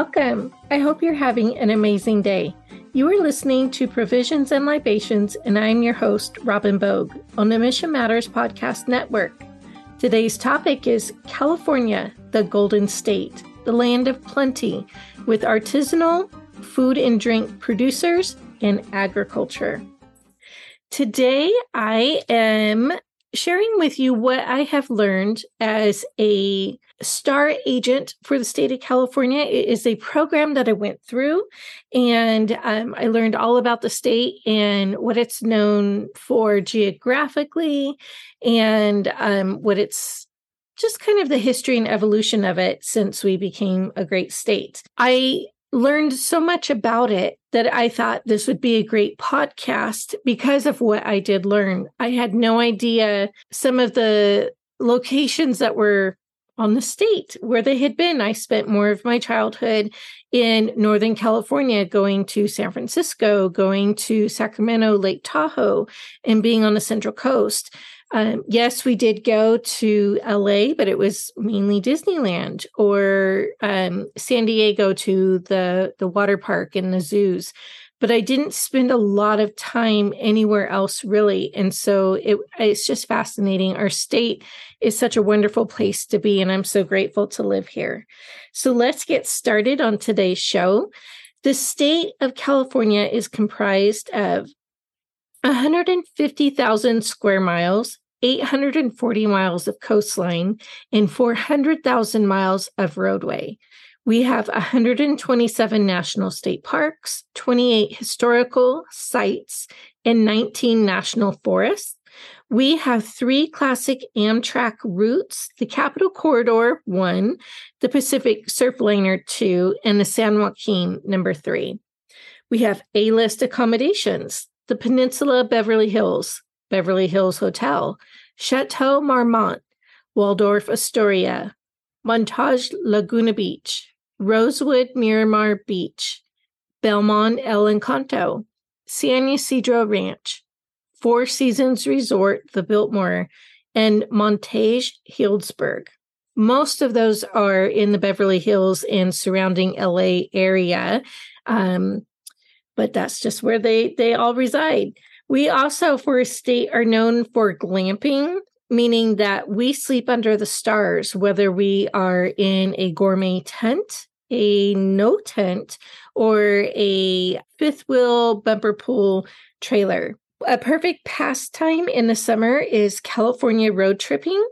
Welcome. I hope you're having an amazing day. You are listening to Provisions and Libations, and I'm your host, Robin Bogue, on the Mission Matters Podcast Network. Today's topic is California, the Golden State, the land of plenty, with artisanal food and drink producers and agriculture. Today, I am sharing with you what I have learned as a star agent for the state of California. It is a program that I went through, and um, I learned all about the state and what it's known for geographically and um, what it's just kind of the history and evolution of it since we became a great state. I learned so much about it that I thought this would be a great podcast because of what I did learn. I had no idea some of the locations that were on the state where they had been. I spent more of my childhood in Northern California, going to San Francisco, going to Sacramento, Lake Tahoe, and being on the Central Coast. Um, yes, we did go to LA, but it was mainly Disneyland or um, San Diego to the the water park and the zoos. But I didn't spend a lot of time anywhere else really, and so it, it's just fascinating. Our state is such a wonderful place to be, and I'm so grateful to live here. So let's get started on today's show. The state of California is comprised of 150,000 square miles, 840 miles of coastline, and 400,000 miles of roadway. We have 127 national state parks, 28 historical sites, and 19 national forests. We have three classic Amtrak routes the Capitol Corridor 1, the Pacific Surfliner 2, and the San Joaquin number 3. We have A list accommodations the Peninsula Beverly Hills, Beverly Hills Hotel, Chateau Marmont, Waldorf Astoria, Montage Laguna Beach, Rosewood Miramar Beach, Belmond El Encanto, San Ysidro Ranch, Four Seasons Resort, the Biltmore, and Montage Healdsburg. Most of those are in the Beverly Hills and surrounding LA area. Um, but that's just where they they all reside. We also, for a state, are known for glamping, meaning that we sleep under the stars, whether we are in a gourmet tent, a no tent, or a fifth wheel bumper pull trailer. A perfect pastime in the summer is California road tripping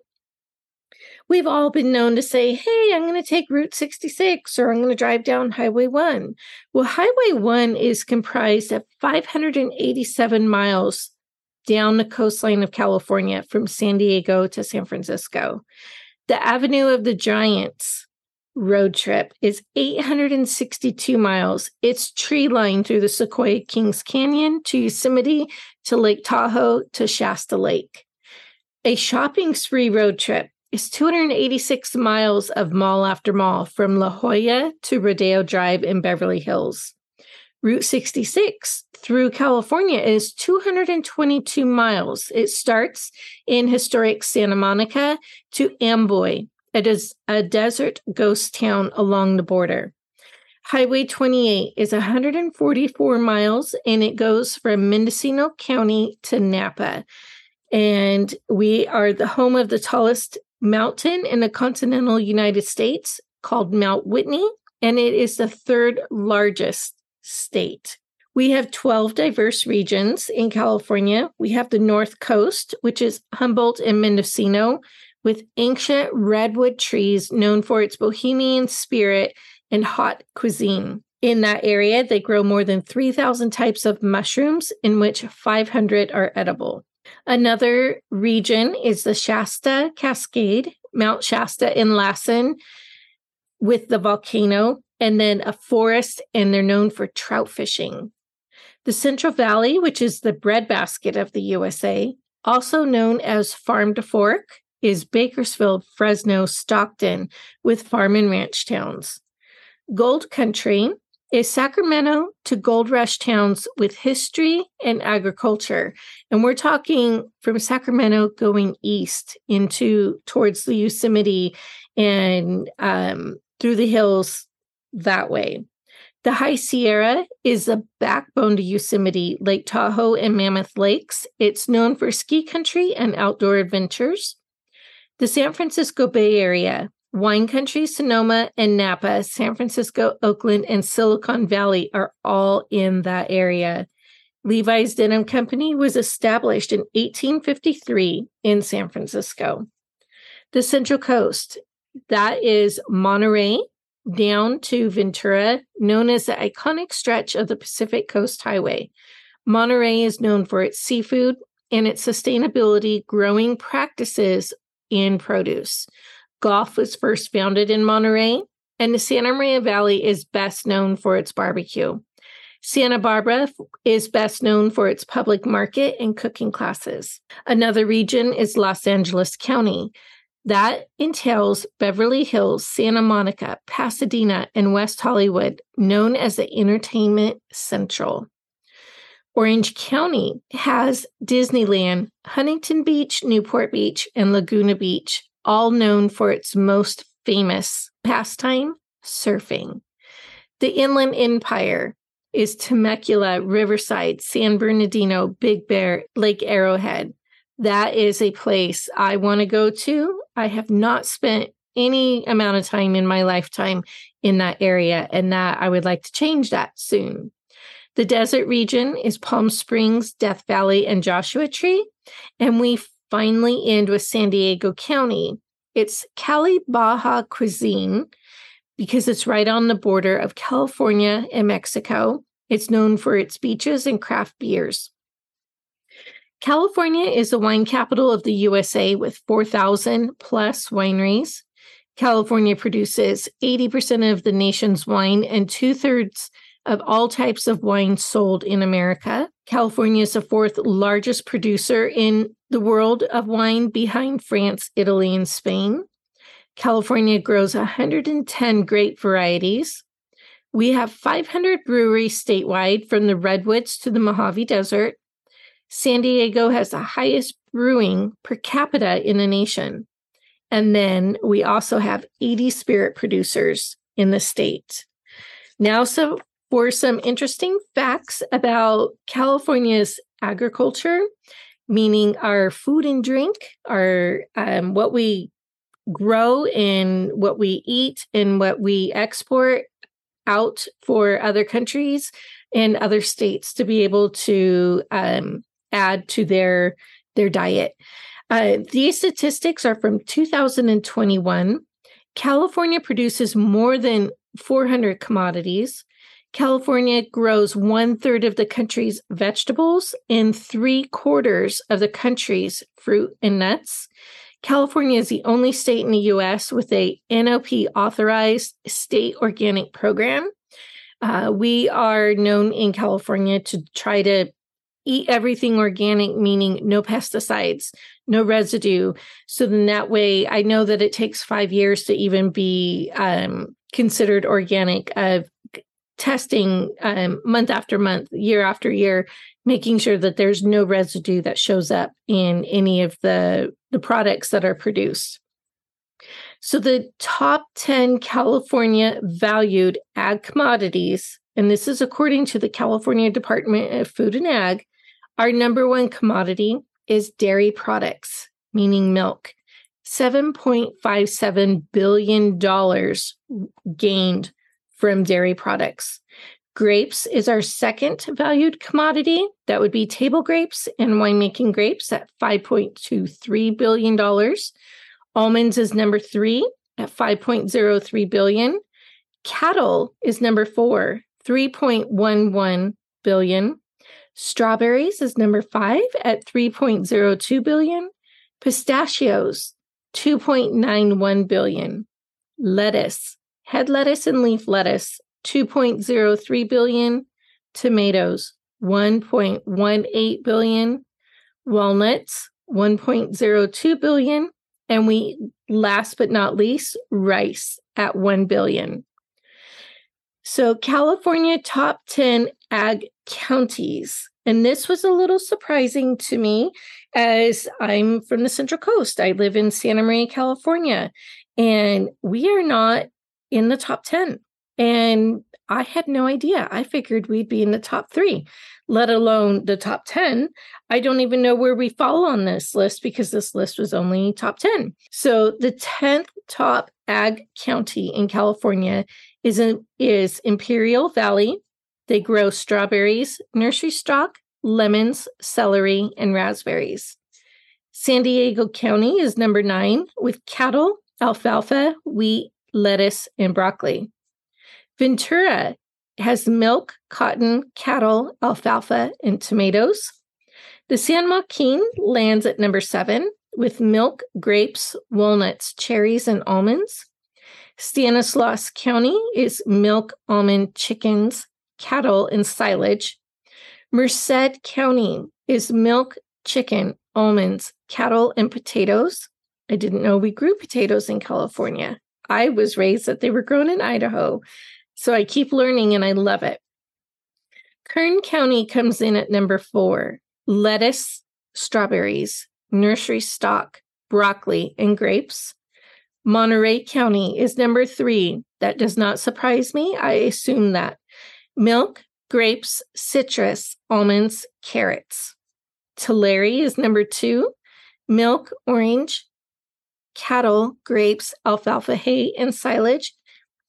we've all been known to say, hey, I'm going to take Route 66 or I'm going to drive down Highway 1. Well, Highway 1 is comprised of 587 miles down the coastline of California from San Diego to San Francisco. The Avenue of the Giants road trip is 862 miles. It's tree lined through the Sequoia Kings Canyon to Yosemite to Lake Tahoe to Shasta Lake. A shopping spree road trip is 286 miles of mall after mall from La Jolla to Rodeo Drive in Beverly Hills. Route 66 through California is 222 miles. It starts in historic Santa Monica to Amboy. It is a desert ghost town along the border. Highway 28 is 144 miles and it goes from Mendocino County to Napa. And we are the home of the tallest mountain in the continental United States called Mount Whitney, and it is the third largest state. We have 12 diverse regions in California. We have the North Coast, which is Humboldt and Mendocino, with ancient redwood trees known for its bohemian spirit and hot cuisine. In that area, they grow more than 3,000 types of mushrooms, in which 500 are edible. Another region is the Shasta Cascade, Mount Shasta in Lassen, with the volcano, and then a forest, and they're known for trout fishing. The Central Valley, which is the breadbasket of the USA, also known as Farm to Fork, is Bakersfield, Fresno, Stockton, with farm and ranch towns. Gold Country is Sacramento to gold rush towns with history and agriculture. And we're talking from Sacramento going east into towards the Yosemite and um, through the hills that way. The High Sierra is the backbone to Yosemite, Lake Tahoe, and Mammoth Lakes. It's known for ski country and outdoor adventures. The San Francisco Bay Area, wine country, Sonoma, and Napa, San Francisco, Oakland, and Silicon Valley are all in that area. Levi's Denim Company was established in 1853 in San Francisco. The Central Coast, that is Monterey down to Ventura, known as the iconic stretch of the Pacific Coast Highway. Monterey is known for its seafood and its sustainability growing practices in produce. Golf was first founded in Monterey, and the Santa Maria Valley is best known for its barbecue. Santa Barbara is best known for its public market and cooking classes. Another region is Los Angeles County. That entails Beverly Hills, Santa Monica, Pasadena, and West Hollywood, known as the Entertainment Central. Orange County has Disneyland, Huntington Beach, Newport Beach, and Laguna Beach, all known for its most famous pastime, surfing. The Inland Empire is Temecula, Riverside, San Bernardino, Big Bear, Lake Arrowhead. That is a place I want to go to. I have not spent any amount of time in my lifetime in that area, and that I would like to change that soon. The desert region is Palm Springs, Death Valley, and Joshua Tree. And we finally end with San Diego County. It's Cali Baja cuisine because it's right on the border of California and Mexico. It's known for its beaches and craft beers. California is the wine capital of the USA with 4,000 plus wineries. California produces 80% of the nation's wine and two thirds of all types of wine sold in America. California is the fourth largest producer in the world of wine behind France, Italy, and Spain. California grows 110 grape varieties. We have 500 breweries statewide from the Redwoods to the Mojave Desert. San Diego has the highest brewing per capita in the nation. And then we also have 80 spirit producers in the state. Now, so for some interesting facts about California's agriculture, meaning our food and drink, our um, what we grow and what we eat and what we export out for other countries and other states to be able to um, add to their their diet. Uh, these statistics are from 2021. California produces more than 400 commodities. California grows one third of the country's vegetables and three quarters of the country's fruit and nuts. California is the only state in the US with a NOP authorized state organic program. Uh, we are known in California to try to eat everything organic, meaning no pesticides, no residue. So then that way, I know that it takes five years to even be um, considered organic. Of testing um, month after month, year after year, making sure that there's no residue that shows up in any of the the products that are produced. So the top 10 California valued ag commodities, and this is according to the California Department of Food and Ag, our number one commodity is dairy products, meaning milk. $7.57 billion gained from dairy products. Grapes is our second valued commodity. That would be table grapes and winemaking grapes at $5.23 billion. Almonds is number three at 5.03 billion. Cattle is number four, 3.11 billion. Strawberries is number five at 3.02 billion. Pistachios, 2.91 billion. Lettuce, head lettuce and leaf lettuce, 2.03 billion. Tomatoes, 1.18 billion. Walnuts, 1.02 billion. And we, last but not least, rice at 1 billion. So, California top 10 ag counties. And this was a little surprising to me as I'm from the Central Coast. I live in Santa Maria, California, and we are not in the top 10. And I had no idea. I figured we'd be in the top three, let alone the top 10. I don't even know where we fall on this list because this list was only top 10. So the 10th top ag county in California is, in, is Imperial Valley. They grow strawberries, nursery stock, lemons, celery, and raspberries. San Diego County is number nine with cattle, alfalfa, wheat, lettuce, and broccoli. Ventura has milk, cotton, cattle, alfalfa, and tomatoes. The San Joaquin lands at number seven with milk, grapes, walnuts, cherries, and almonds. Stanislaus County is milk, almond, chickens, cattle, and silage. Merced County is milk, chicken, almonds, cattle, and potatoes. I didn't know we grew potatoes in California. I was raised that they were grown in Idaho. So I keep learning and I love it. Kern County comes in at number four lettuce, strawberries, nursery stock, broccoli, and grapes. Monterey County is number three. That does not surprise me. I assume that. Milk, grapes, citrus, almonds, carrots. Tulare is number two. Milk, orange, cattle, grapes, alfalfa hay, and silage.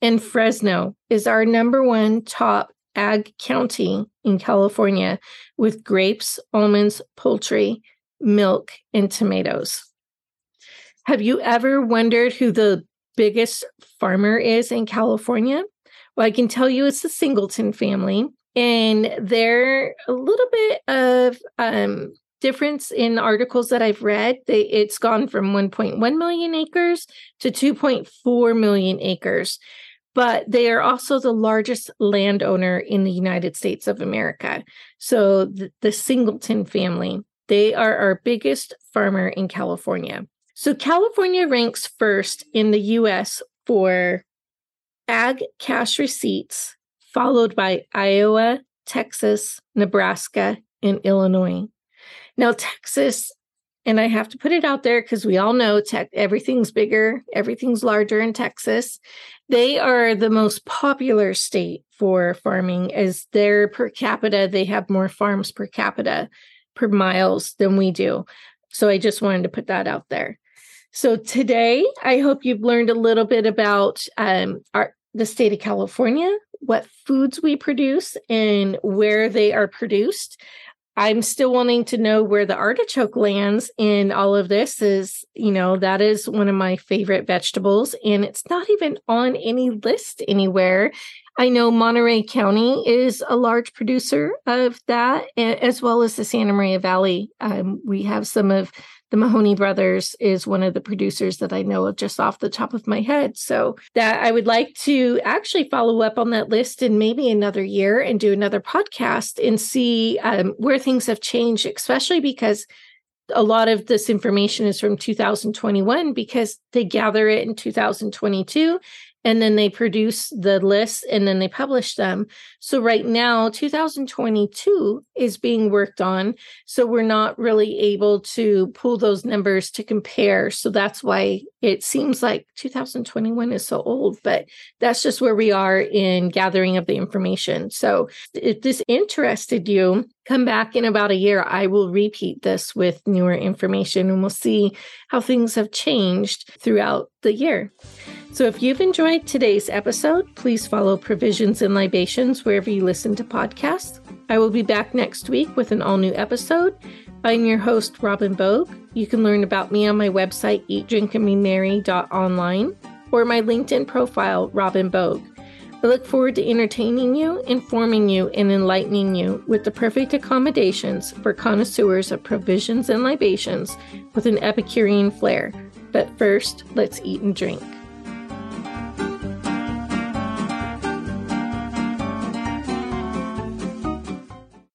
And Fresno is our number one top ag county in California with grapes, almonds, poultry, milk, and tomatoes. Have you ever wondered who the biggest farmer is in California? Well, I can tell you it's the Singleton family, and they're a little bit of um, difference in articles that I've read. They, it's gone from 1.1 million acres to 2.4 million acres, but they are also the largest landowner in the United States of America. So the, the Singleton family, they are our biggest farmer in California. So California ranks first in the US for ag cash receipts, followed by Iowa, Texas, Nebraska, and Illinois. Now, Texas, and I have to put it out there because we all know tech, everything's bigger, everything's larger in Texas. They are the most popular state for farming as their per capita, they have more farms per capita per miles than we do. So I just wanted to put that out there. So today, I hope you've learned a little bit about um, our the state of California, what foods we produce, and where they are produced. I'm still wanting to know where the artichoke lands in all of this is, you know, that is one of my favorite vegetables and it's not even on any list anywhere. I know Monterey County is a large producer of that, as well as the Santa Maria Valley. Um, we have some of the Mahoney brothers is one of the producers that I know of just off the top of my head. So that I would like to actually follow up on that list in maybe another year and do another podcast and see um, where things have changed, especially because a lot of this information is from 2021 because they gather it in 2022 and then they produce the lists and then they publish them. So right now 2022 is being worked on, so we're not really able to pull those numbers to compare. So that's why it seems like 2021 is so old, but that's just where we are in gathering of the information. So if this interested you, come back in about a year. I will repeat this with newer information and we'll see how things have changed throughout the year. So if you've enjoyed today's episode, please follow Provisions and Libations wherever you listen to podcasts. I will be back next week with an all new episode. I'm your host, Robin Bogue. You can learn about me on my website, eatdrinkandbemerry.online, or my LinkedIn profile, Robin Bogue. I look forward to entertaining you, informing you, and enlightening you with the perfect accommodations for connoisseurs of provisions and libations with an Epicurean flair. But first, let's eat and drink.